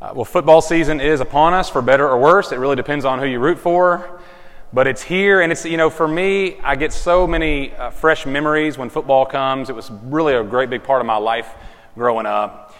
Uh, well, football season is upon us, for better or worse. It really depends on who you root for. But it's here, and it's, you know, for me, I get so many uh, fresh memories when football comes. It was really a great big part of my life growing up.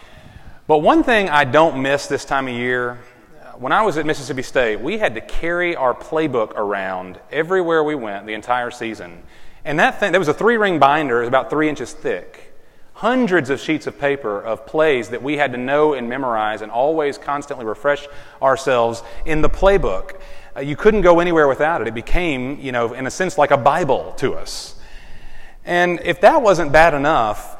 But one thing I don't miss this time of year, uh, when I was at Mississippi State, we had to carry our playbook around everywhere we went the entire season. And that thing, there was a three ring binder, it was about three inches thick hundreds of sheets of paper of plays that we had to know and memorize and always constantly refresh ourselves in the playbook. Uh, you couldn't go anywhere without it. It became, you know, in a sense, like a Bible to us. And if that wasn't bad enough,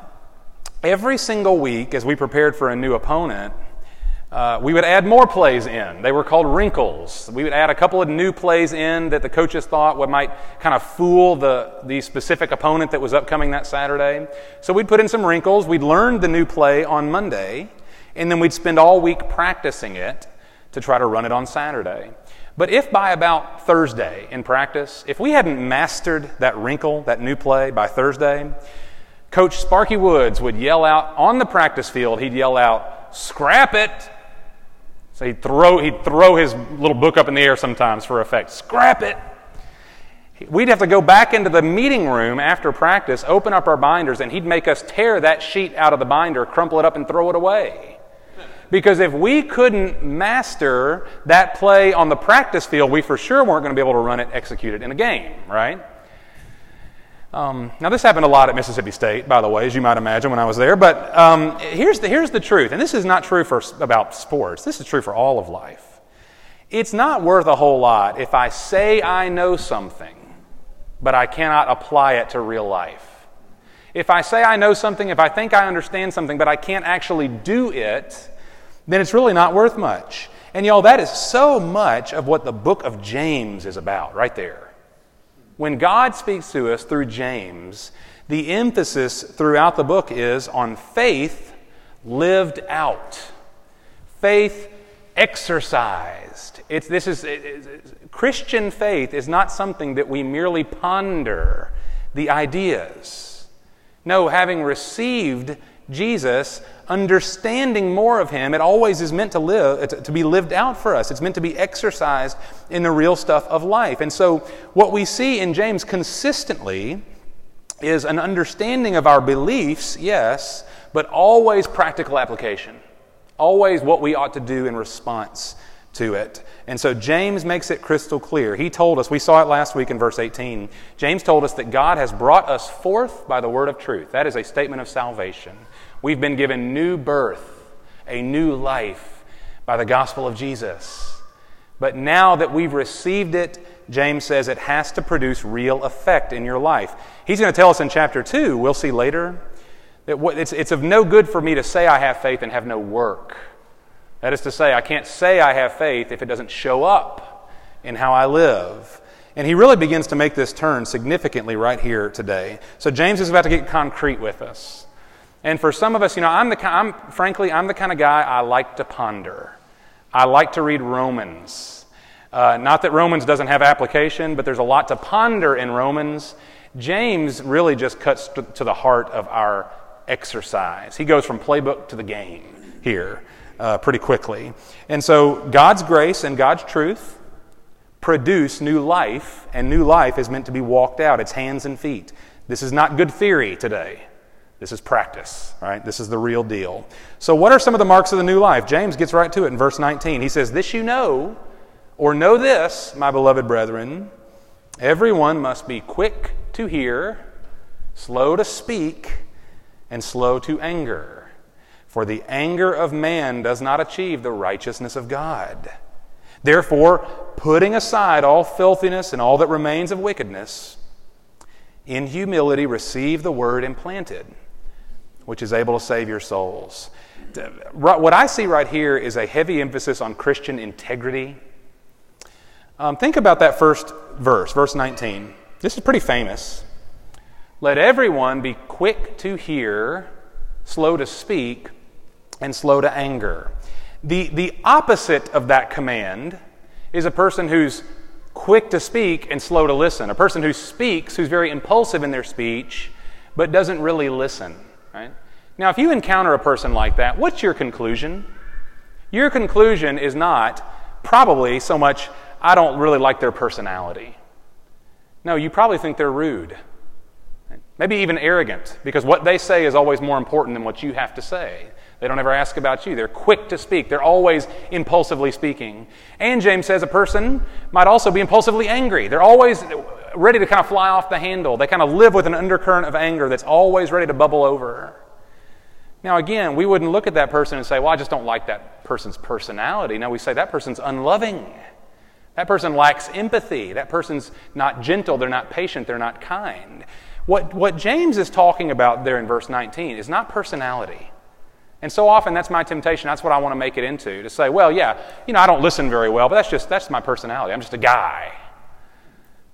every single week as we prepared for a new opponent, uh, we would add more plays in. They were called wrinkles. We would add a couple of new plays in that the coaches thought would might kind of fool the, the specific opponent that was upcoming that Saturday. So we'd put in some wrinkles. We'd learn the new play on Monday, and then we'd spend all week practicing it to try to run it on Saturday. But if by about Thursday in practice, if we hadn't mastered that wrinkle, that new play by Thursday, Coach Sparky Woods would yell out on the practice field, he'd yell out, scrap it, so he'd throw, he'd throw his little book up in the air sometimes for effect. Scrap it! We'd have to go back into the meeting room after practice, open up our binders, and he'd make us tear that sheet out of the binder, crumple it up, and throw it away. Because if we couldn't master that play on the practice field, we for sure weren't going to be able to run it, execute it in a game, right? Um, now, this happened a lot at Mississippi State, by the way, as you might imagine when I was there. But um, here's, the, here's the truth, and this is not true for, about sports, this is true for all of life. It's not worth a whole lot if I say I know something, but I cannot apply it to real life. If I say I know something, if I think I understand something, but I can't actually do it, then it's really not worth much. And y'all, that is so much of what the book of James is about, right there. When God speaks to us through James, the emphasis throughout the book is on faith lived out, faith exercised. It's, this is, it, Christian faith is not something that we merely ponder the ideas. No, having received Jesus, understanding more of Him, it always is meant to live, to be lived out for us. It's meant to be exercised in the real stuff of life. And so, what we see in James consistently is an understanding of our beliefs, yes, but always practical application. Always what we ought to do in response to it. And so James makes it crystal clear. He told us, we saw it last week in verse 18. James told us that God has brought us forth by the word of truth. That is a statement of salvation. We've been given new birth, a new life by the gospel of Jesus. But now that we've received it, James says it has to produce real effect in your life. He's going to tell us in chapter 2, we'll see later, that it's, it's of no good for me to say I have faith and have no work. That is to say, I can't say I have faith if it doesn't show up in how I live. And he really begins to make this turn significantly right here today. So James is about to get concrete with us. And for some of us, you know, I'm the I'm, frankly, I'm the kind of guy I like to ponder. I like to read Romans. Uh, not that Romans doesn't have application, but there's a lot to ponder in Romans. James really just cuts to, to the heart of our exercise. He goes from playbook to the game here uh, pretty quickly. And so God's grace and God's truth produce new life, and new life is meant to be walked out. It's hands and feet. This is not good theory today. This is practice, right? This is the real deal. So, what are some of the marks of the new life? James gets right to it in verse 19. He says, This you know, or know this, my beloved brethren, everyone must be quick to hear, slow to speak, and slow to anger. For the anger of man does not achieve the righteousness of God. Therefore, putting aside all filthiness and all that remains of wickedness, in humility receive the word implanted which is able to save your souls. What I see right here is a heavy emphasis on Christian integrity. Um, think about that first verse, verse 19. This is pretty famous. Let everyone be quick to hear, slow to speak, and slow to anger. The, the opposite of that command is a person who's quick to speak and slow to listen. A person who speaks, who's very impulsive in their speech, but doesn't really listen. Now, if you encounter a person like that, what's your conclusion? Your conclusion is not probably so much, I don't really like their personality. No, you probably think they're rude. Maybe even arrogant, because what they say is always more important than what you have to say. They don't ever ask about you. They're quick to speak. They're always impulsively speaking. And James says a person might also be impulsively angry. They're always ready to kind of fly off the handle. They kind of live with an undercurrent of anger that's always ready to bubble over. Now, again, we wouldn't look at that person and say, well, I just don't like that person's personality. No, we say that person's unloving. That person lacks empathy. That person's not gentle. They're not patient. They're not kind. What, what James is talking about there in verse 19 is not personality. And so often that's my temptation. That's what I want to make it into to say, well, yeah, you know, I don't listen very well, but that's just that's my personality. I'm just a guy.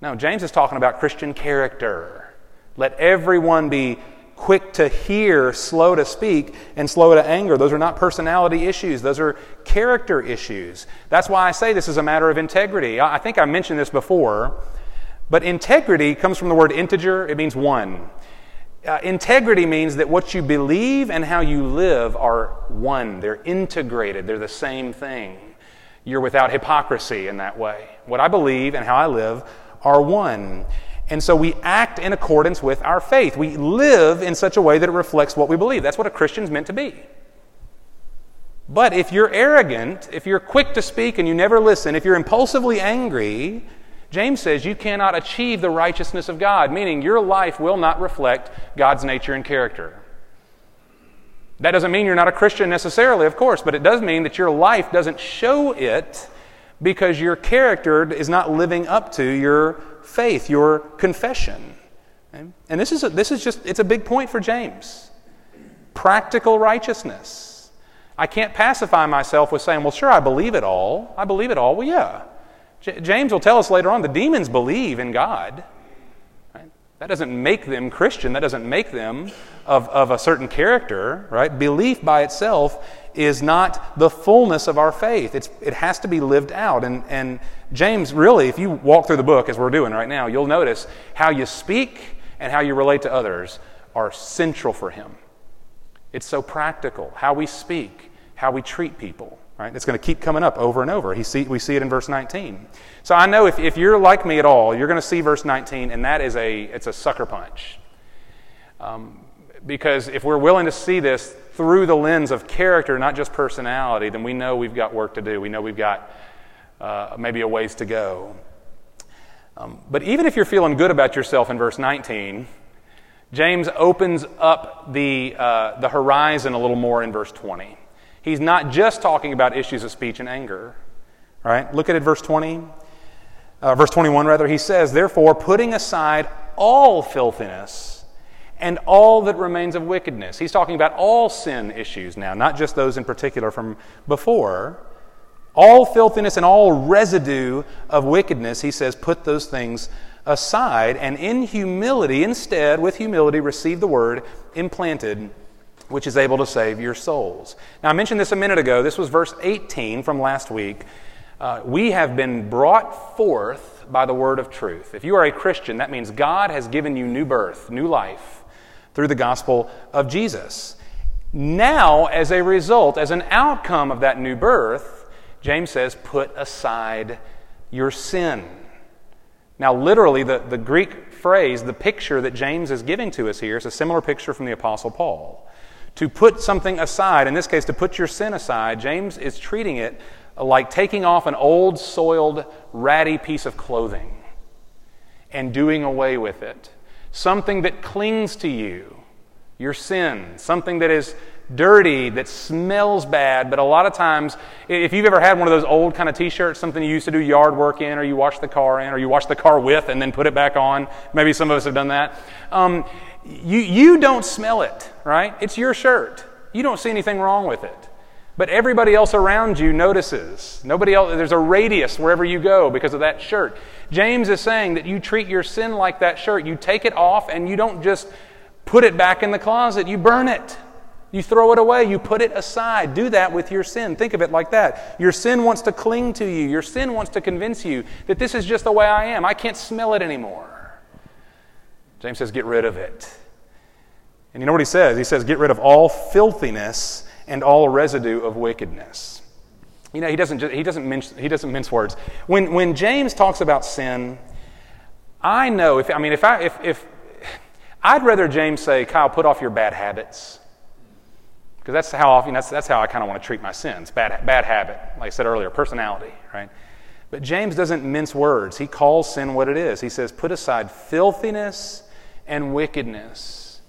No, James is talking about Christian character. Let everyone be quick to hear, slow to speak, and slow to anger. Those are not personality issues, those are character issues. That's why I say this is a matter of integrity. I think I mentioned this before. But integrity comes from the word integer, it means one. Uh, integrity means that what you believe and how you live are one, they're integrated, they're the same thing. You're without hypocrisy in that way. What I believe and how I live are one. And so we act in accordance with our faith. We live in such a way that it reflects what we believe. That's what a Christian's meant to be. But if you're arrogant, if you're quick to speak and you never listen, if you're impulsively angry, James says you cannot achieve the righteousness of God, meaning your life will not reflect God's nature and character. That doesn't mean you're not a Christian necessarily, of course, but it does mean that your life doesn't show it because your character is not living up to your faith, your confession. And this is, a, this is just, it's a big point for James. Practical righteousness. I can't pacify myself with saying, well, sure, I believe it all. I believe it all. Well, yeah. J- James will tell us later on the demons believe in God. That doesn't make them Christian. That doesn't make them of, of a certain character, right? Belief by itself is not the fullness of our faith. It's, it has to be lived out. And, and James, really, if you walk through the book as we're doing right now, you'll notice how you speak and how you relate to others are central for him. It's so practical. How we speak, how we treat people. Right? It's going to keep coming up over and over. He see, we see it in verse 19. So I know if, if you're like me at all, you're going to see verse 19, and that is a, it's a sucker punch. Um, because if we're willing to see this through the lens of character, not just personality, then we know we've got work to do. We know we've got uh, maybe a ways to go. Um, but even if you're feeling good about yourself in verse 19, James opens up the, uh, the horizon a little more in verse 20. He's not just talking about issues of speech and anger. Right? Look at it, verse 20. Uh, verse 21, rather. He says, Therefore, putting aside all filthiness and all that remains of wickedness. He's talking about all sin issues now, not just those in particular from before. All filthiness and all residue of wickedness, he says, put those things aside, and in humility, instead, with humility, receive the word implanted which is able to save your souls. Now, I mentioned this a minute ago. This was verse 18 from last week. Uh, we have been brought forth by the word of truth. If you are a Christian, that means God has given you new birth, new life through the gospel of Jesus. Now, as a result, as an outcome of that new birth, James says, put aside your sin. Now, literally, the, the Greek phrase, the picture that James is giving to us here, is a similar picture from the Apostle Paul. To put something aside, in this case, to put your sin aside, James is treating it like taking off an old, soiled, ratty piece of clothing and doing away with it. Something that clings to you, your sin, something that is dirty, that smells bad, but a lot of times, if you've ever had one of those old kind of t shirts, something you used to do yard work in, or you wash the car in, or you wash the car with and then put it back on, maybe some of us have done that. Um, you, you don't smell it, right? It's your shirt. You don't see anything wrong with it. But everybody else around you notices. Nobody else, there's a radius wherever you go because of that shirt. James is saying that you treat your sin like that shirt. You take it off and you don't just put it back in the closet, you burn it. You throw it away, you put it aside. Do that with your sin. Think of it like that. Your sin wants to cling to you, your sin wants to convince you that this is just the way I am. I can't smell it anymore. James says, get rid of it. And you know what he says? He says, get rid of all filthiness and all residue of wickedness. you know, he doesn't, he doesn't, mince, he doesn't mince words. When, when James talks about sin, I know, if, I mean, if I, if, if, I'd rather James say, Kyle, put off your bad habits. Because that's how often, that's, that's how I kind of want to treat my sins. Bad, bad habit, like I said earlier, personality, right? But James doesn't mince words. He calls sin what it is. He says, put aside filthiness and wickedness.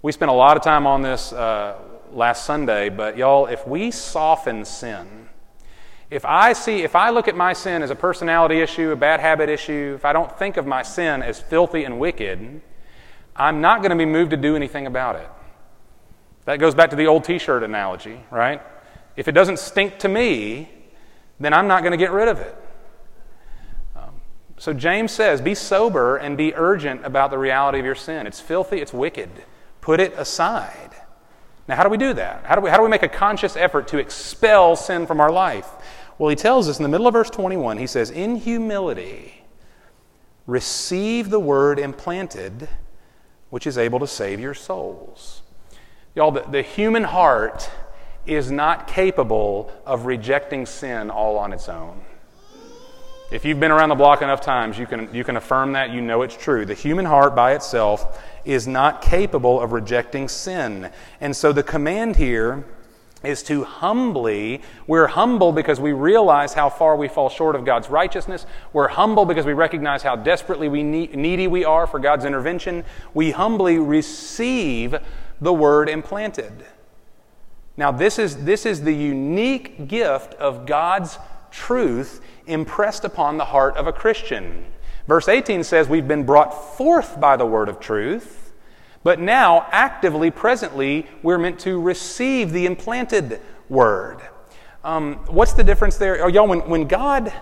We spent a lot of time on this uh, last Sunday, but y'all, if we soften sin, if I see, if I look at my sin as a personality issue, a bad habit issue, if I don't think of my sin as filthy and wicked, I'm not going to be moved to do anything about it. That goes back to the old t shirt analogy, right? If it doesn't stink to me, then I'm not going to get rid of it. Um, so James says, be sober and be urgent about the reality of your sin. It's filthy, it's wicked. Put it aside. Now, how do we do that? How do we, how do we make a conscious effort to expel sin from our life? Well, he tells us in the middle of verse 21, he says, In humility, receive the word implanted, which is able to save your souls. Y'all, the, the human heart is not capable of rejecting sin all on its own. If you've been around the block enough times, you can, you can affirm that. You know it's true. The human heart by itself is not capable of rejecting sin. And so the command here is to humbly, we're humble because we realize how far we fall short of God's righteousness. We're humble because we recognize how desperately we need, needy we are for God's intervention. We humbly receive the word implanted. Now, this is, this is the unique gift of God's truth impressed upon the heart of a Christian. Verse 18 says, We've been brought forth by the word of truth but now, actively, presently, we're meant to receive the implanted word. Um, what's the difference there? Oh, y'all, when, when, God,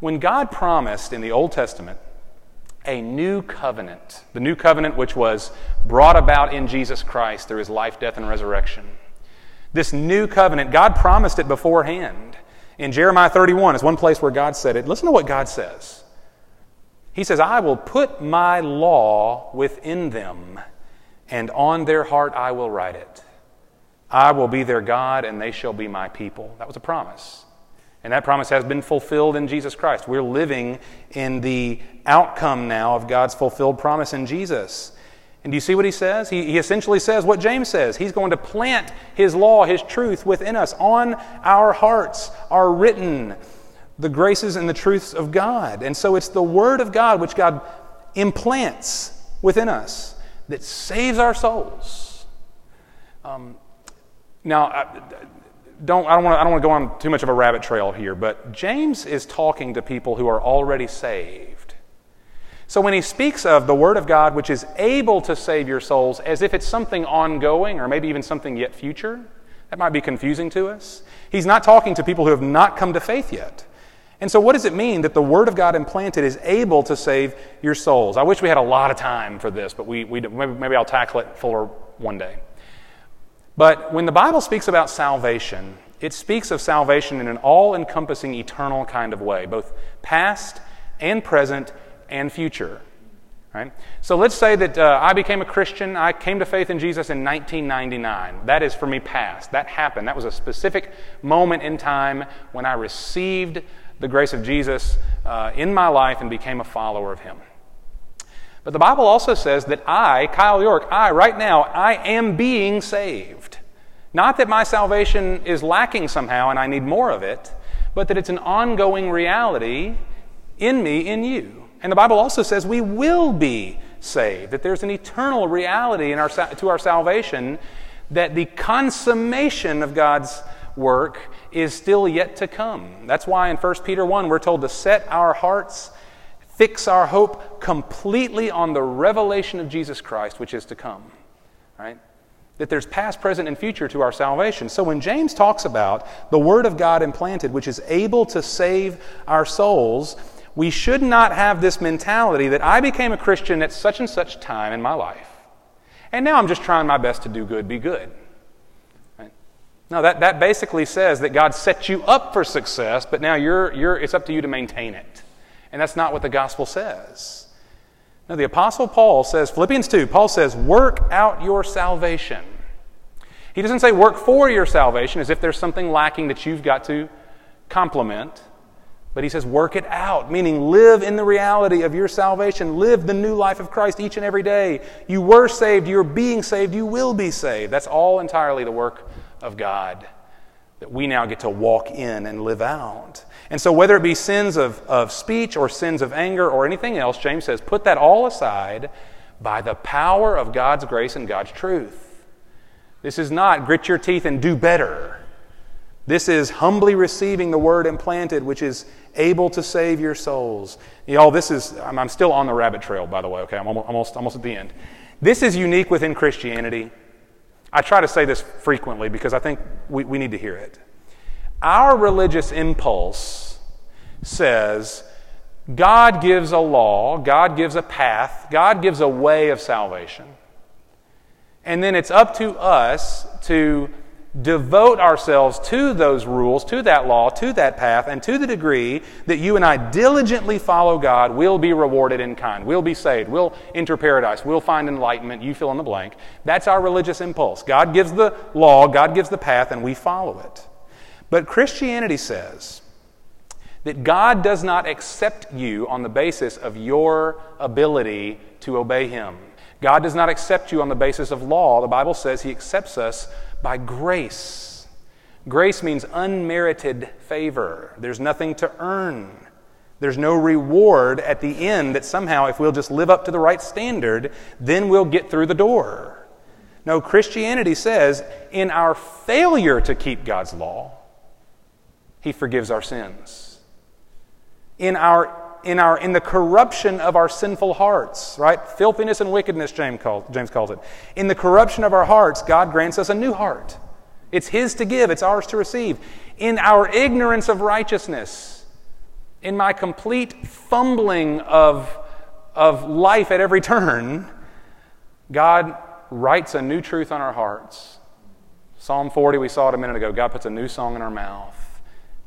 when God promised in the Old Testament a new covenant, the new covenant which was brought about in Jesus Christ through his life, death, and resurrection, this new covenant, God promised it beforehand. In Jeremiah 31 is one place where God said it. Listen to what God says. He says, I will put my law within them and on their heart I will write it. I will be their God, and they shall be my people. That was a promise. And that promise has been fulfilled in Jesus Christ. We're living in the outcome now of God's fulfilled promise in Jesus. And do you see what he says? He, he essentially says what James says. He's going to plant his law, his truth within us, on our hearts are written the graces and the truths of God. And so it's the Word of God which God implants within us that saves our souls. Um, now, I, don't, I don't want to go on too much of a rabbit trail here, but James is talking to people who are already saved. So when he speaks of the Word of God, which is able to save your souls, as if it's something ongoing or maybe even something yet future, that might be confusing to us. He's not talking to people who have not come to faith yet. And so, what does it mean that the Word of God implanted is able to save your souls? I wish we had a lot of time for this, but we, we, maybe, maybe I'll tackle it fuller one day. But when the Bible speaks about salvation, it speaks of salvation in an all encompassing, eternal kind of way, both past and present and future. Right? So let's say that uh, I became a Christian. I came to faith in Jesus in 1999. That is for me past. That happened. That was a specific moment in time when I received the grace of Jesus uh, in my life and became a follower of Him. But the Bible also says that I, Kyle York, I, right now, I am being saved. Not that my salvation is lacking somehow and I need more of it, but that it's an ongoing reality in me, in you. And the Bible also says we will be saved, that there's an eternal reality in our, to our salvation, that the consummation of God's work is still yet to come. That's why in 1 Peter 1 we're told to set our hearts, fix our hope completely on the revelation of Jesus Christ, which is to come. Right? That there's past, present, and future to our salvation. So when James talks about the Word of God implanted, which is able to save our souls, we should not have this mentality that I became a Christian at such and such time in my life. And now I'm just trying my best to do good, be good. No, that, that basically says that God set you up for success, but now you're, you're, it's up to you to maintain it. And that's not what the gospel says. No, the Apostle Paul says, Philippians 2, Paul says, work out your salvation. He doesn't say work for your salvation as if there's something lacking that you've got to complement, but he says, work it out, meaning live in the reality of your salvation. Live the new life of Christ each and every day. You were saved, you're being saved, you will be saved. That's all entirely the work of God that we now get to walk in and live out. And so, whether it be sins of, of speech or sins of anger or anything else, James says, put that all aside by the power of God's grace and God's truth. This is not grit your teeth and do better. This is humbly receiving the word implanted, which is able to save your souls. Y'all, this is, I'm, still on the rabbit trail, by the way, okay? I'm almost, almost at the end. This is unique within Christianity. I try to say this frequently because I think we, we need to hear it. Our religious impulse says God gives a law, God gives a path, God gives a way of salvation. And then it's up to us to devote ourselves to those rules, to that law, to that path, and to the degree that you and I diligently follow God, we'll be rewarded in kind. We'll be saved. We'll enter paradise. We'll find enlightenment. You fill in the blank. That's our religious impulse. God gives the law, God gives the path, and we follow it. But Christianity says that God does not accept you on the basis of your ability to obey Him. God does not accept you on the basis of law. The Bible says He accepts us by grace. Grace means unmerited favor. There's nothing to earn. There's no reward at the end that somehow, if we'll just live up to the right standard, then we'll get through the door. No, Christianity says in our failure to keep God's law, He forgives our sins. In our in, our, in the corruption of our sinful hearts, right? Filthiness and wickedness, James, calls it. In the corruption of our hearts, God grants us a new heart. It's His to give, it's ours to receive. In our ignorance of righteousness, in my complete fumbling of, of life at every turn, God writes a new truth on our hearts. Psalm 40, we saw it a minute ago. God puts a new song in our mouth.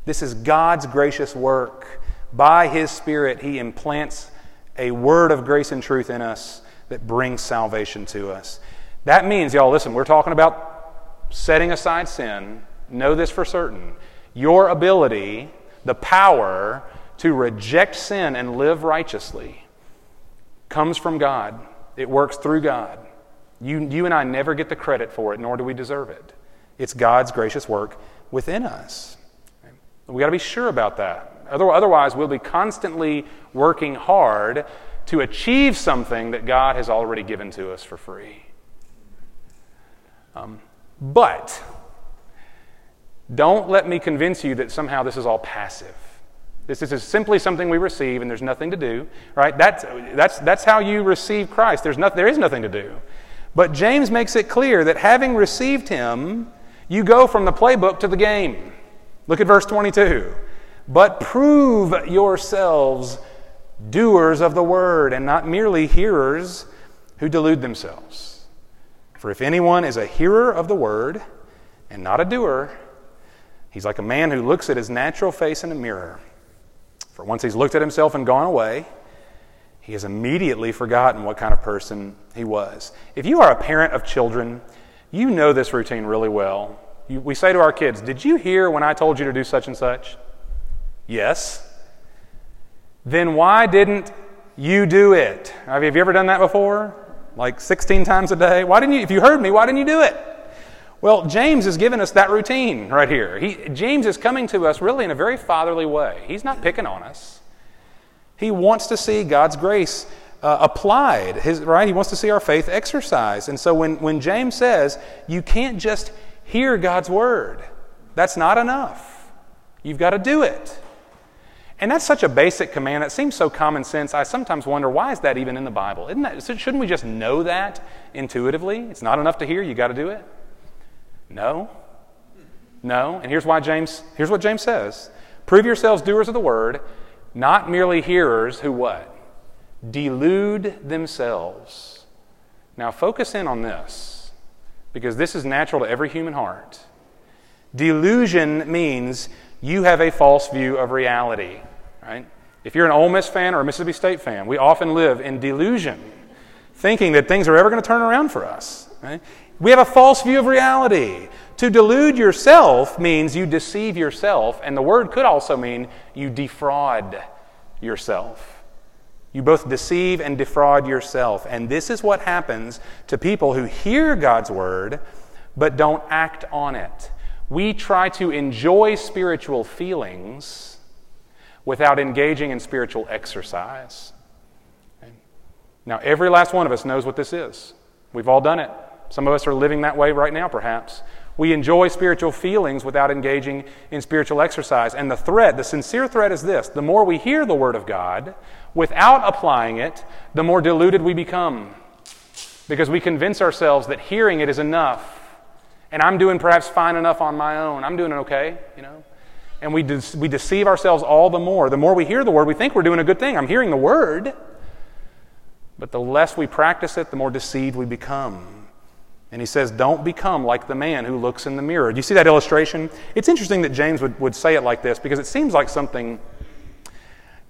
This is God's gracious work by His Spirit, He implants a word of grace and truth in us that brings salvation to us. That means, y'all, listen, we're talking about setting aside sin. Know this for certain. Your ability, the power to reject sin and live righteously, comes from God. It works through God. You, you and I never get the credit for it, nor do we deserve it. It's God's gracious work within us. We got to be sure about that. Otherwise, we'll be constantly working hard to achieve something that God has already given to us for free. Um, but don't let me convince you that somehow this is all passive. This is simply something we receive and there's nothing to do, right? That's, that's, that's how you receive Christ. There's no, there is nothing to do. But James makes it clear that having received him, you go from the playbook to the game. Look at verse 22 but prove yourselves doers of the word and not merely hearers who delude themselves. For if anyone is a hearer of the word and not a doer, he's like a man who looks at his natural face in a mirror. For once he's looked at himself and gone away, he has immediately forgotten what kind of person he was. If you are a parent of children, you know this routine really well. You, we say to our kids, Did you hear when I told you to do such and such? Yes. Then why didn't you do it? Have you ever done that before? Like 16 times a day? Why didn't you, if you heard me, why didn't you do it? Well, James has given us that routine right here. He, James is coming to us really in a very fatherly way. He's not picking on us. He wants to see God's grace uh, applied, his, right? He wants to see our faith exercised. And so when, when James says, you can't just hear God's word, that's not enough. You've got to do it. And that's such a basic command. It seems so common sense. I sometimes wonder why is that even in the Bible? Isn't that, shouldn't we just know that intuitively? It's not enough to hear, you got to do it. No. No. And here's why James, here's what James says. Prove yourselves doers of the word, not merely hearers who what? Delude themselves. Now focus in on this because this is natural to every human heart. Delusion means you have a false view of reality right? If you're an Ole Miss fan or a Mississippi State fan, we often live in delusion, thinking that things are ever going to turn around for us. Right? We have a false view of reality. To delude yourself means you deceive yourself, and the word could also mean you defraud yourself. You both deceive and defraud yourself. And this is what happens to people who hear God's word but don't act on it. We try to enjoy spiritual feelings without engaging in spiritual exercise. Now, every last one of us knows what this is. We've all done it. Some of us are living that way right now, perhaps. We enjoy spiritual feelings without engaging in spiritual exercise. And the threat, the sincere threat is this the more we hear the Word of God without applying it, the more deluded we become. Because we convince ourselves that hearing it is enough. And I'm doing perhaps fine enough on my own. I'm doing it okay, you know. And we, de- we deceive ourselves all the more. The more we hear the Word, we think we're doing a good thing. I'm hearing the Word. But the less we practice it, the more deceived we become. And he says, Don't become like the man who looks in the mirror. Do you see that illustration? It's interesting that James would, would say it like this because it seems like something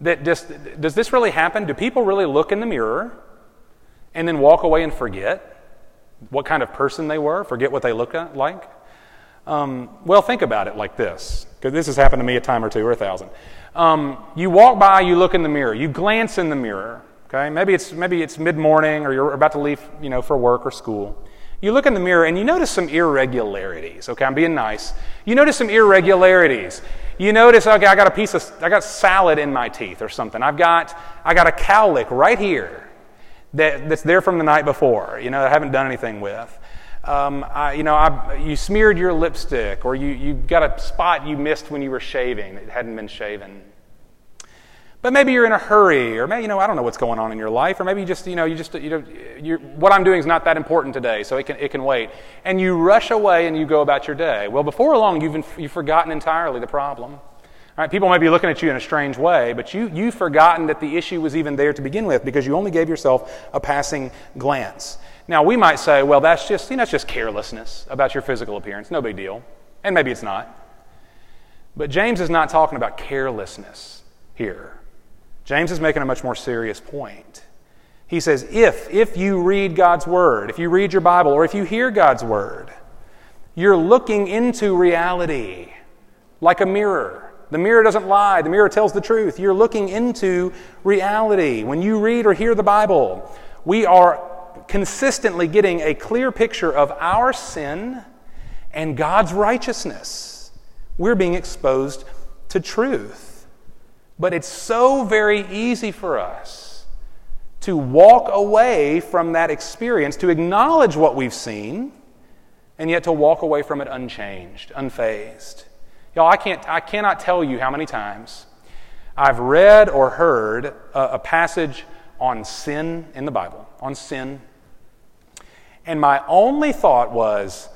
that just does this really happen? Do people really look in the mirror and then walk away and forget what kind of person they were, forget what they look like? Um, well, think about it like this, because this has happened to me a time or two or a thousand. Um, you walk by, you look in the mirror, you glance in the mirror, Okay? Maybe it's, maybe it's mid morning or you're about to leave you know, for work or school. You look in the mirror and you notice some irregularities. Okay, I'm being nice. You notice some irregularities. You notice, okay, I got a piece of, I got salad in my teeth or something. I've got, I got a cowlick right here that, that's there from the night before, you know, I haven't done anything with. Um, I, you know, I, you smeared your lipstick or you, you got a spot you missed when you were shaving that hadn't been shaven. But maybe you're in a hurry, or maybe, you know, I don't know what's going on in your life, or maybe you just, you know, you just, you know, what I'm doing is not that important today, so it can, it can wait. And you rush away and you go about your day. Well, before long, you've, you've forgotten entirely the problem. All right, people might be looking at you in a strange way, but you, you've forgotten that the issue was even there to begin with because you only gave yourself a passing glance. Now, we might say, well, that's just, you know, that's just carelessness about your physical appearance. No big deal. And maybe it's not. But James is not talking about carelessness here. James is making a much more serious point. He says, if, if you read God's Word, if you read your Bible, or if you hear God's Word, you're looking into reality like a mirror. The mirror doesn't lie, the mirror tells the truth. You're looking into reality. When you read or hear the Bible, we are consistently getting a clear picture of our sin and God's righteousness. We're being exposed to truth. But it's so very easy for us to walk away from that experience, to acknowledge what we've seen, and yet to walk away from it unchanged, unfazed. Y'all, I, can't, I cannot tell you how many times I've read or heard a, a passage on sin in the Bible, on sin, and my only thought was,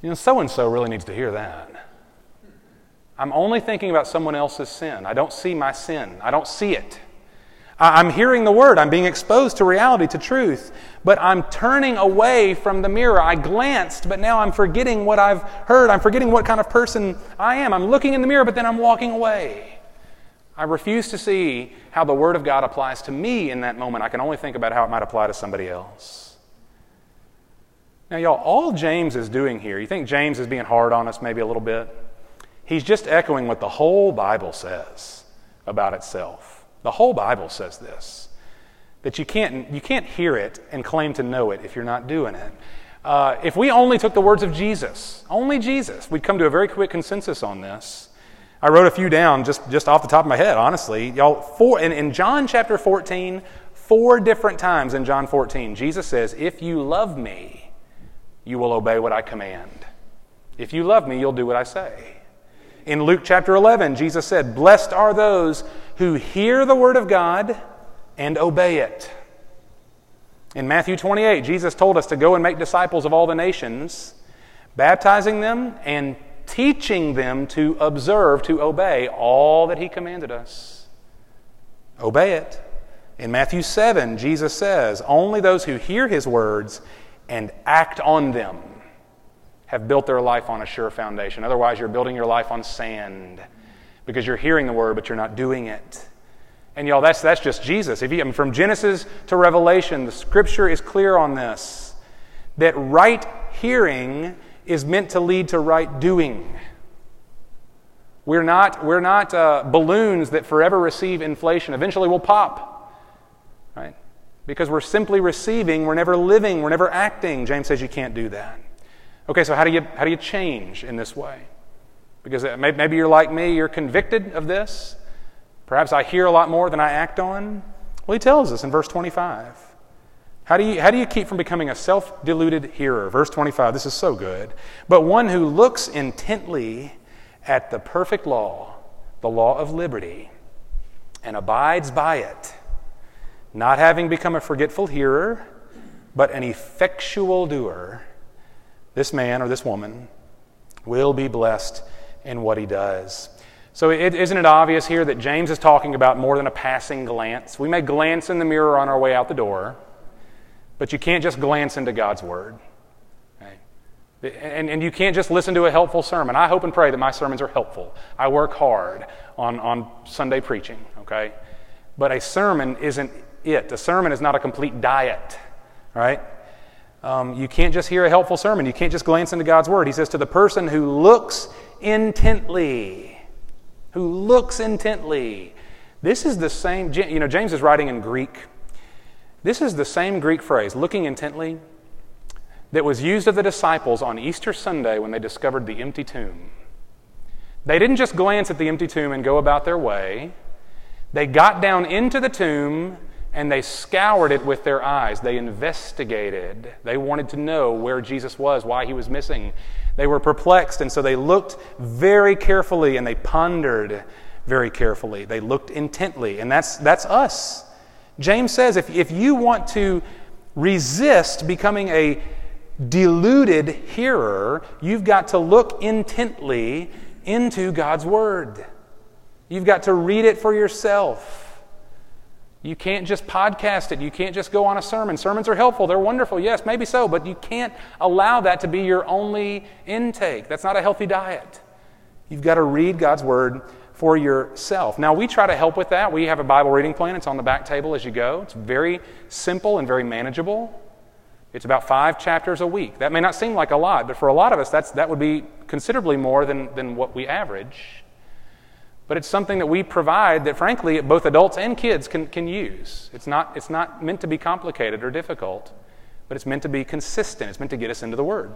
you know, so and so really needs to hear that. I'm only thinking about someone else's sin. I don't see my sin, I don't see it. I'm hearing the word, I'm being exposed to reality, to truth, but I'm turning away from the mirror. I glanced, but now I'm forgetting what I've heard. I'm forgetting what kind of person I am. I'm looking in the mirror, but then I'm walking away. I refuse to see how the Word of God applies to me in that moment. I can only think about how it might apply to somebody else. Now, y'all, all James is doing here, you think James is being hard on us maybe a little bit? He's just echoing what the whole Bible says about itself. The whole Bible says this that you can't, you can't hear it and claim to know it if you're not doing it. Uh, if we only took the words of Jesus, only Jesus, we'd come to a very quick consensus on this. I wrote a few down just, just off the top of my head, honestly. Y'all, four, in, in John chapter 14, four different times in John 14, Jesus says, If you love me, you will obey what I command. If you love me, you'll do what I say. In Luke chapter 11, Jesus said, Blessed are those who hear the word of God and obey it. In Matthew 28, Jesus told us to go and make disciples of all the nations, baptizing them and teaching them to observe, to obey all that He commanded us. Obey it. In Matthew 7, Jesus says, Only those who hear His words and act on them have built their life on a sure foundation. Otherwise, you're building your life on sand because you're hearing the word, but you're not doing it. And y'all, that's, that's just Jesus. If you, I mean, from Genesis to Revelation, the scripture is clear on this that right hearing is meant to lead to right doing. We're not, we're not uh, balloons that forever receive inflation. Eventually we'll pop, right? Because we're simply receiving, we're never living, we're never acting. James says you can't do that. Okay, so how do you, how do you change in this way? Because uh, maybe you're like me, you're convicted of this. Perhaps I hear a lot more than I act on. Well, he tells us in verse 25. How do you, how do you keep from becoming a self deluded hearer? Verse 25, this is so good. But one who looks intently at the perfect law, the law of liberty, and abides by it, not having become a forgetful hearer, but an effectual doer, this man or this woman will be blessed in what he does. So, is isn't it obvious here that James is talking about more than a passing glance? We may glance in the mirror on our way out the door, but you can't just glance into God's Word. And, and you can't just listen to a helpful sermon. I hope and pray that my sermons are helpful. I work hard on, on Sunday preaching, okay? But a sermon isn't it. A sermon is not a complete diet, right? Um, you can't just hear a helpful sermon. You can't just glance into God's Word. He says, to the person who looks intently, who looks intently. This is the same, you know, James is writing in Greek. This is the same Greek phrase, looking intently, that was used of the disciples on Easter Sunday when they discovered the empty tomb. They didn't just glance at the empty tomb and go about their way. They got down into the tomb and they scoured it with their eyes. They investigated. They wanted to know where Jesus was, why he was missing. They were perplexed, and so they looked very carefully and they pondered very carefully. They looked intently, and that's, that's us. James says if, if you want to resist becoming a deluded hearer, you've got to look intently into God's Word. You've got to read it for yourself. You can't just podcast it. You can't just go on a sermon. Sermons are helpful, they're wonderful, yes, maybe so, but you can't allow that to be your only intake. That's not a healthy diet. You've got to read God's Word for yourself. Now, we try to help with that. We have a Bible reading plan, it's on the back table as you go. It's very simple and very manageable. It's about five chapters a week. That may not seem like a lot, but for a lot of us, that's, that would be considerably more than, than what we average but it's something that we provide that, frankly, both adults and kids can, can use. It's not, it's not meant to be complicated or difficult, but it's meant to be consistent. It's meant to get us into the Word.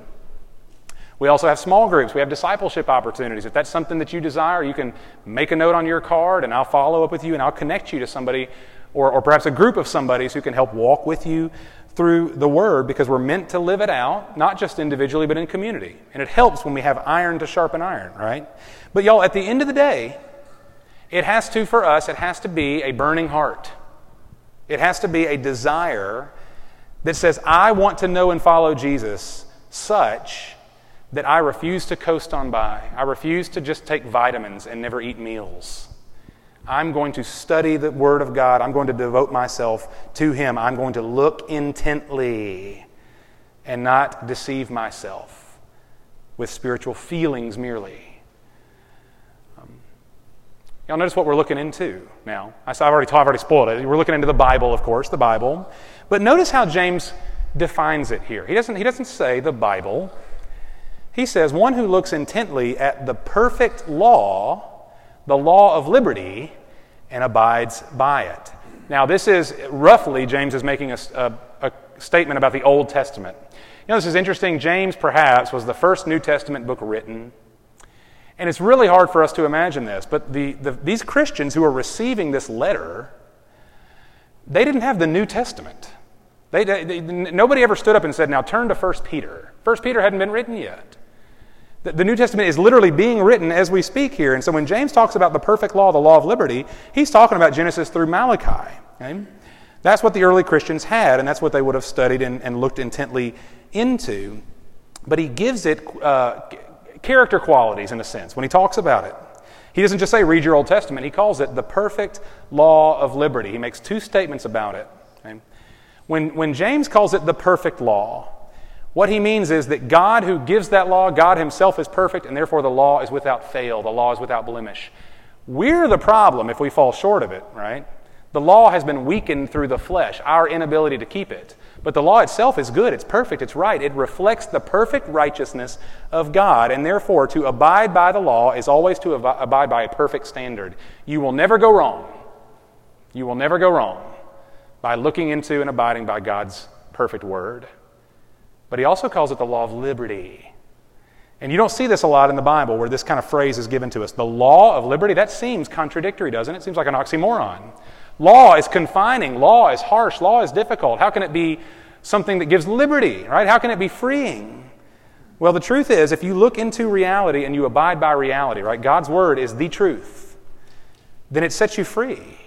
We also have small groups. We have discipleship opportunities. If that's something that you desire, you can make a note on your card, and I'll follow up with you, and I'll connect you to somebody, or, or perhaps a group of somebodies who can help walk with you through the Word because we're meant to live it out, not just individually, but in community. And it helps when we have iron to sharpen iron, right? But, y'all, at the end of the day, it has to, for us, it has to be a burning heart. It has to be a desire that says, I want to know and follow Jesus such that I refuse to coast on by. I refuse to just take vitamins and never eat meals. I'm going to study the Word of God. I'm going to devote myself to Him. I'm going to look intently and not deceive myself with spiritual feelings merely. Um, y'all notice what we're looking into now. I have already, I've already spoiled it. We're looking into the Bible, of course, the Bible. But notice how James defines it here. He doesn't, he doesn't say the Bible. He says, one who looks intently at the perfect law, the law of liberty, and abides by it. Now, this is roughly, James is making a, a, a statement about the Old Testament. You know, this is interesting. James, perhaps, was the first New Testament book written. And it's really hard for us to imagine this, but the, the, these Christians who are receiving this letter, they didn't have the New Testament. They, they, nobody ever stood up and said, Now turn to 1 Peter. 1 Peter hadn't been written yet. The, New Testament is literally being written as we speak here. And so when James talks about the perfect law, the law of liberty, he's talking about Genesis through Malachi. Okay? That's what the early Christians had, and that's what they would have studied and, and looked intently into. But he gives it uh, character qualities in a sense when he talks about it. He doesn't just say, read your Old Testament, he calls it the perfect law of liberty. He makes two statements about it. Okay? When, when James calls it the perfect law, what he means is that God, who gives that law, God himself is perfect, and therefore the law is without fail, the law is without blemish. We're the problem if we fall short of it, right? The law has been weakened through the flesh, our inability to keep it. But the law itself is good, it's perfect, it's right. It reflects the perfect righteousness of God, and therefore to abide by the law is always to ab- abide by a perfect standard. You will never go wrong. You will never go wrong by looking into and abiding by God's perfect word. But he also calls it the law of liberty. And you don't see this a lot in the Bible where this kind of phrase is given to us. The law of liberty, that seems contradictory, doesn't it? It seems like an oxymoron. Law is confining, law is harsh, law is difficult. How can it be something that gives liberty, right? How can it be freeing? Well, the truth is, if you look into reality and you abide by reality, right, God's word is the truth, then it sets you free.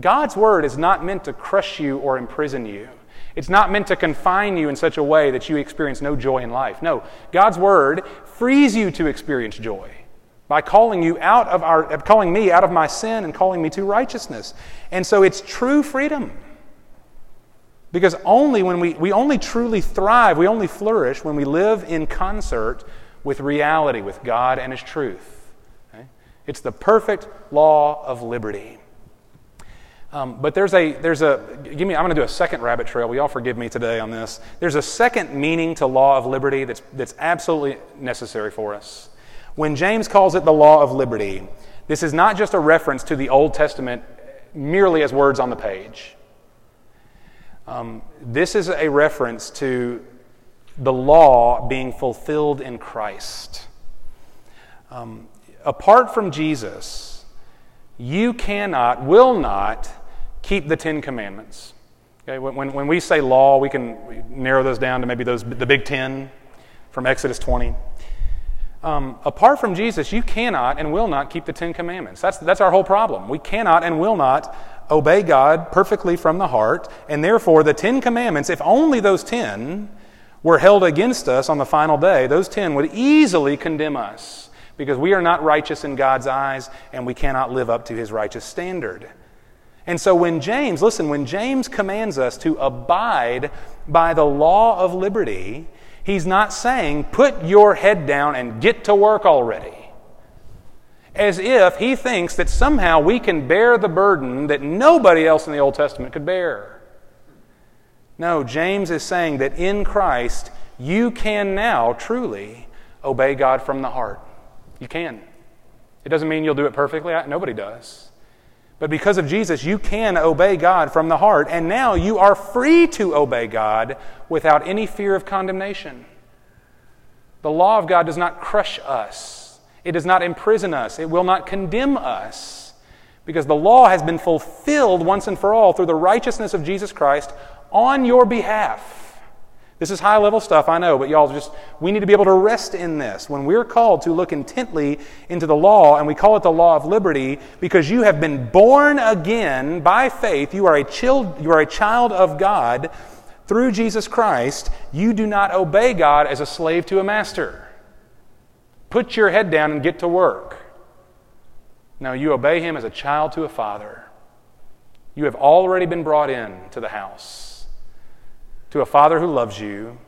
God's word is not meant to crush you or imprison you. It's not meant to confine you in such a way that you experience no joy in life. No, God's word frees you to experience joy by calling you out of our uh, calling me out of my sin and calling me to righteousness. And so it's true freedom. Because only when we, we only truly thrive, we only flourish when we live in concert with reality, with God and His truth. Okay? It's the perfect law of liberty. Um, but there's a, there's a, give me, I'm going to do a second rabbit trail. Will y'all forgive me today on this? There's a second meaning to law of liberty that's, that's absolutely necessary for us. When James calls it the law of liberty, this is not just a reference to the Old Testament merely as words on the page. Um, this is a reference to the law being fulfilled in Christ. Um, apart from Jesus, you cannot, will not keep the Ten Commandments. Okay, when, when we say law, we can narrow those down to maybe those, the big ten from Exodus 20. Um, apart from Jesus, you cannot and will not keep the Ten Commandments. That's, that's our whole problem. We cannot and will not obey God perfectly from the heart, and therefore the Ten Commandments, if only those ten were held against us on the final day, those ten would easily condemn us because we are not righteous in God's eyes and we cannot live up to his righteous standard. And so when James, listen, when James commands us to abide by the law of liberty, He's not saying, put your head down and get to work already. As if he thinks that somehow we can bear the burden that nobody else in the Old Testament could bear. No, James is saying that in Christ, you can now truly obey God from the heart. You can. It doesn't mean you'll do it perfectly. Nobody does. But because of Jesus, you can obey God from the heart, and now you are free to obey God without any fear of condemnation. The law of God does not crush us, it does not imprison us, it will not condemn us, because the law has been fulfilled once and for all through the righteousness of Jesus Christ on your behalf. This is high level stuff, I know, but y'all just, we need to be able to rest in this. When we're called to look intently into the law, and we call it the law of liberty, because you have been born again by faith, you are a child, you are a child of God through Jesus Christ, you do not obey God as a slave to a master. Put your head down and get to work. No, you obey him as a child to a father. You have already been brought in to the house to a Father who loves you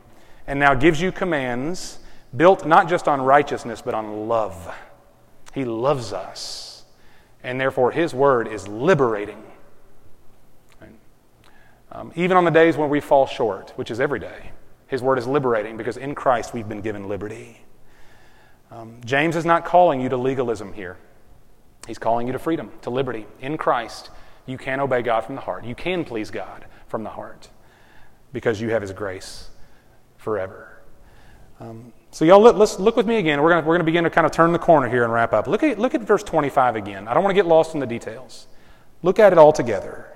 and now gives you commands built not just on righteousness, but on love. He loves us, and therefore His word is liberating. Um, even on the days when we fall short, which is every day, His word is liberating because in Christ we've been given liberty. Um, James is not calling you to legalism here. He's calling you to freedom, to liberty. In Christ, you can obey God from the heart. You can please God from the heart because you have His grace forever. Um, so, y'all, let, us look with me again. We're going we're to begin to kind of turn the corner here and wrap up. Look at, look at verse 25 again. I don't want to get lost in the details. Look at it all together.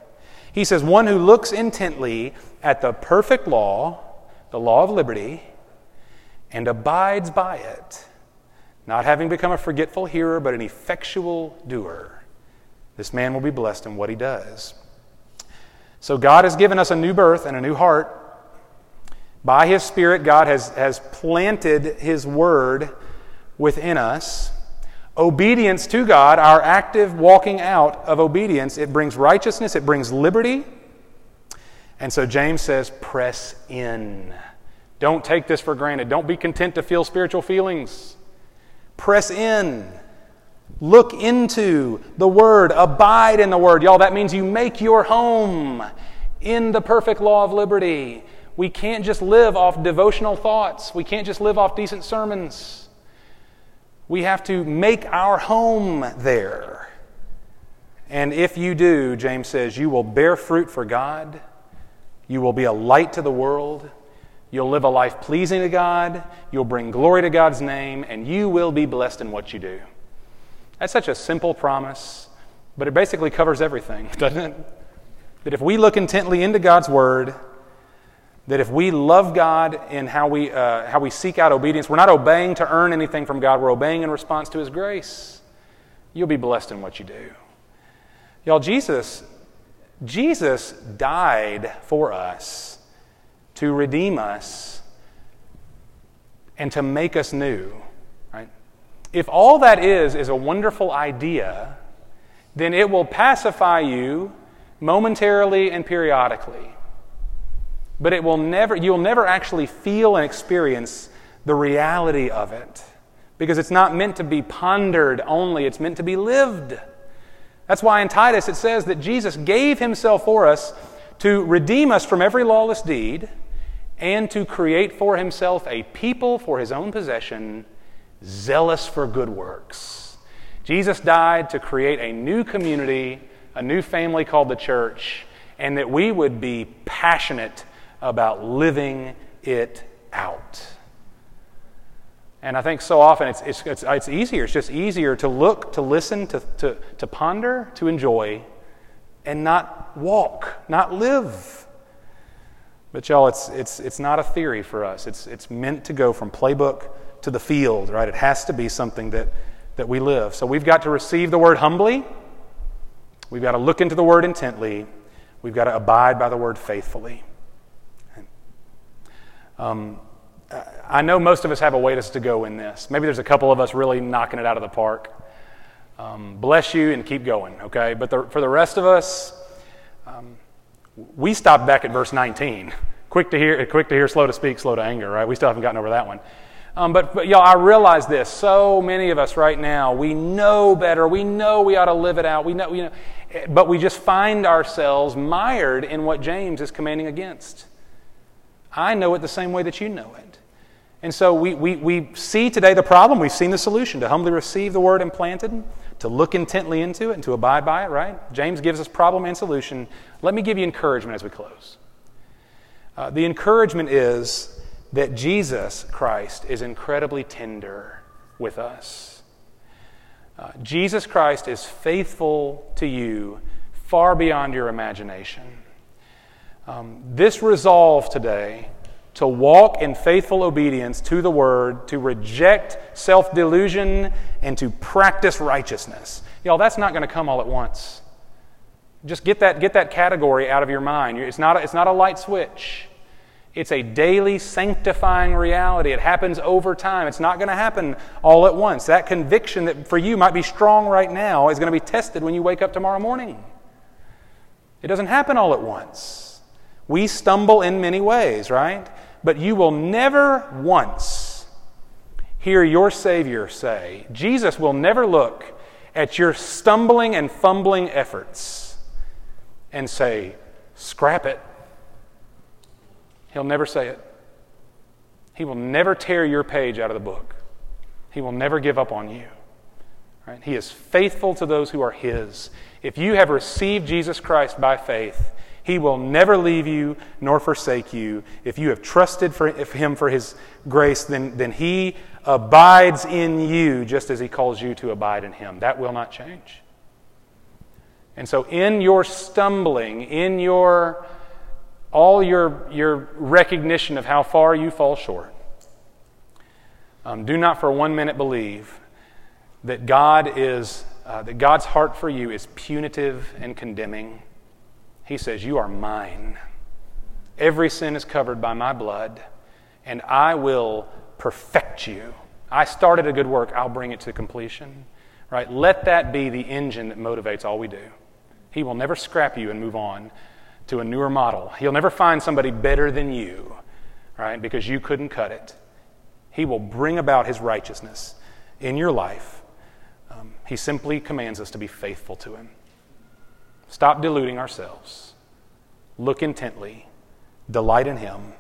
He says, One who looks intently at the perfect law, the law of liberty, and abides by it, not having become a forgetful hearer, but an effectual doer, this man will be blessed in what he does. So God has given us a new birth and a new heart. By His Spirit, God has, has planted His Word within us. Obedience to God, our active walking out of obedience, it brings righteousness, it brings liberty. And so James says, press in. Don't take this for granted. Don't be content to feel spiritual feelings. Press in. Look into the Word, abide in the Word. Y'all, that means you make your home in the perfect law of liberty. We can't just live off devotional thoughts, we can't just live off decent sermons. We have to make our home there. And if you do, James says, you will bear fruit for God, you will be a light to the world, you'll live a life pleasing to God, you'll bring glory to God's name, and you will be blessed in what you do. That's such a simple promise, but it basically covers everything, doesn't it? That if we look intently into God's Word, that if we love God in how we, uh, how we seek out obedience, we're not obeying to earn anything from God, we're obeying in response to His grace. You'll be blessed in what you do. Y'all, Jesus, Jesus died for us to redeem us and to make us new. If all that is is a wonderful idea, then it will pacify you momentarily and periodically but it will never, you'll never actually feel and experience the reality of it because it's not meant to be pondered only, it's meant to be lived. That's why in Titus it says that Jesus gave himself for us to redeem us from every lawless deed and to create for himself a people for his own possession, zealous for good works. Jesus died to create a new community, a new family called the church, and that we would be passionate about living it out. And I think so often it's, it's, it's, it's, easier. It's just easier to look, to listen, to, to, to ponder, to enjoy, and not walk, not live. But, y'all, it's, it's, it's not a theory for us. It's, it's meant to go from playbook to the field, right? It has to be something that, that we live. So we've got to receive the word humbly, we've got to look into the word intently, we've got to abide by the word faithfully. Um, I know most of us have a way to go in this. Maybe there's a couple of us really knocking it out of the park. Um, bless you and keep going, okay? But the, for the rest of us, um, we stopped back at verse 19. Quick to hear, quick to hear, slow to speak, slow to anger, right? We still haven't gotten over that one. Um, but, but y'all, I realize this. So many of us right now, we know better. We know we ought to live it out. We know, you know, but we just find ourselves mired in what James is commanding against. I know it the same way that you know it. And so we, we, we see today the problem, we've seen the solution to humbly receive the word implanted, to look intently into it, and to abide by it, right? James gives us problem and solution. Let me give you encouragement as we close. Uh, the encouragement is that Jesus Christ is incredibly tender with us. Uh, Jesus Christ is faithful to you far beyond your imagination. Um, this resolve today to walk in faithful obedience to the word, to reject self delusion, and to practice righteousness. Y'all, that's not going to come all at once. Just get that, get that category out of your mind. It's not, a, it's not a light switch. It's a daily sanctifying reality. It happens over time. It's not going to happen all at once. That conviction that for you might be strong right now is going to be tested when you wake up tomorrow morning. It doesn't happen all at once. We stumble in many ways, right? But you will never once hear your Savior say, Jesus will never look at your stumbling and fumbling efforts and say, scrap it. He'll never say it. He will never tear your page out of the book. He will never give up on you. Right? He is faithful to those who are His. If you have received Jesus Christ by faith, he will never leave you nor forsake you. If you have trusted for Him for His grace, then, then He abides in you just as He calls you to abide in Him. That will not change. And so, in your stumbling, in your all your, your recognition of how far you fall short, um, do not for one minute believe that God is uh, that God's heart for you is punitive and condemning. He says, You are mine. Every sin is covered by my blood, and I will perfect you. I started a good work, I'll bring it to completion. Right? Let that be the engine that motivates all we do. He will never scrap you and move on to a newer model. He'll never find somebody better than you, right? Because you couldn't cut it. He will bring about his righteousness in your life. Um, He simply commands us to be faithful to Him. Stop deluding ourselves. Look intently, delight in Him,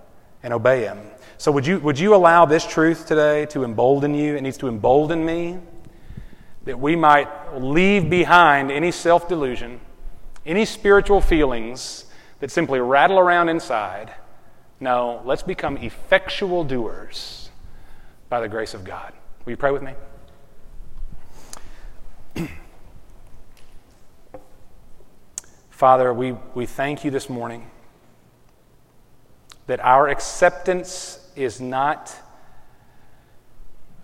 and obey Him. So, would you, would you allow this truth today to embolden you? It needs to embolden me that we might leave behind any self delusion, any spiritual feelings that simply rattle around inside. No, let's become effectual doers by the grace of God. Will you pray with me? Father, we, we thank you this morning that our acceptance is not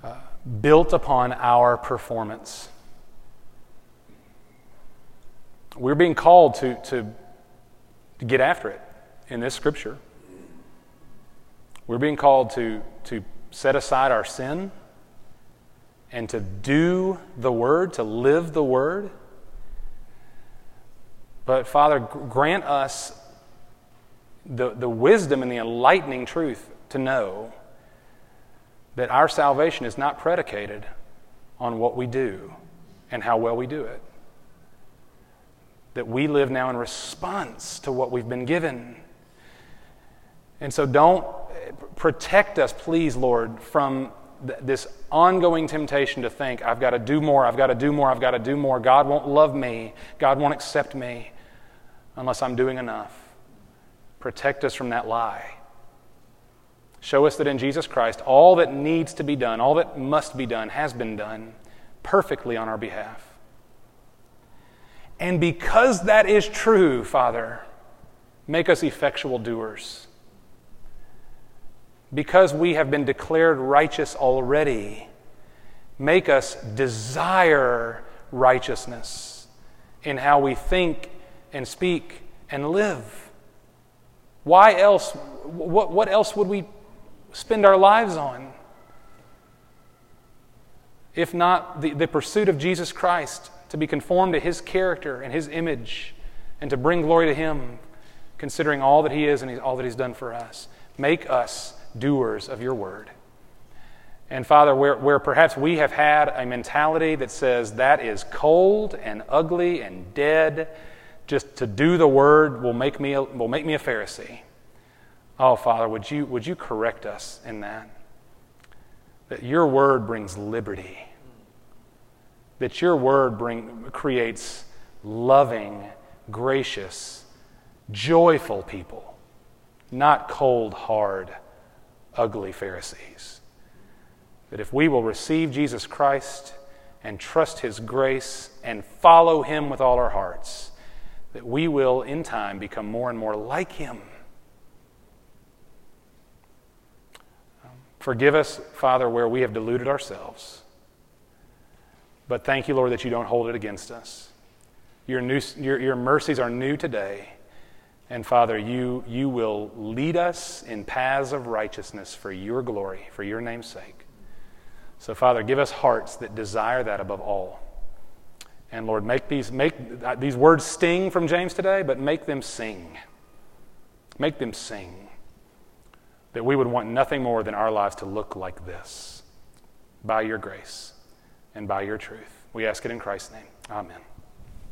uh, built upon our performance. We're being called to, to, get after it in this scripture. We're being called to, to set aside our sin and to do the word, to live the word. But Father, grant us the, the wisdom and the enlightening truth to know that our salvation is not predicated on what we do and how well we do it. That we live now in response to what we've been given. And so don't eh, protect us, please, Lord, from th- this ongoing temptation to think, I've got to do more, I've got to do more, I've got to do more. God won't love me, God won't accept me unless I'm doing enough. Protect us from that lie. Show us that in Jesus Christ, all that needs to be done, all that must be done, has been done perfectly on our behalf. And because that is true, Father, make us effectual doers. Because we have been declared righteous already, make us desire righteousness in how we think and speak and live. Why else? What, what else would we spend our lives on? If not the, the pursuit of Jesus Christ, to be conformed to his character and his image, and to bring glory to him, considering all that he is and all that he's done for us. Make us doers of your word. And Father, where, where perhaps we have had a mentality that says that is cold and ugly and dead, just to do the word will make me a, will make me a Pharisee. Oh, Father, would you, would you correct us in that? That your word brings liberty. That your word bring, creates loving, gracious, joyful people, not cold, hard, ugly Pharisees. That if we will receive Jesus Christ and trust his grace and follow him with all our hearts, that we will, in time, become more and more like Him. Forgive us, Father, where we have deluded ourselves. But thank you, Lord, that you don't hold it against us. Your, new, your, your mercies are new today. And Father, you, you will lead us in paths of righteousness for your glory, for your name's sake. So, Father, give us hearts that desire that above all. And Lord, make these, make, these words sting from James today, but make them sing. Make them sing. That we would want nothing more than our lives to look like this by your grace and by your truth. We ask it in Christ's name. Amen.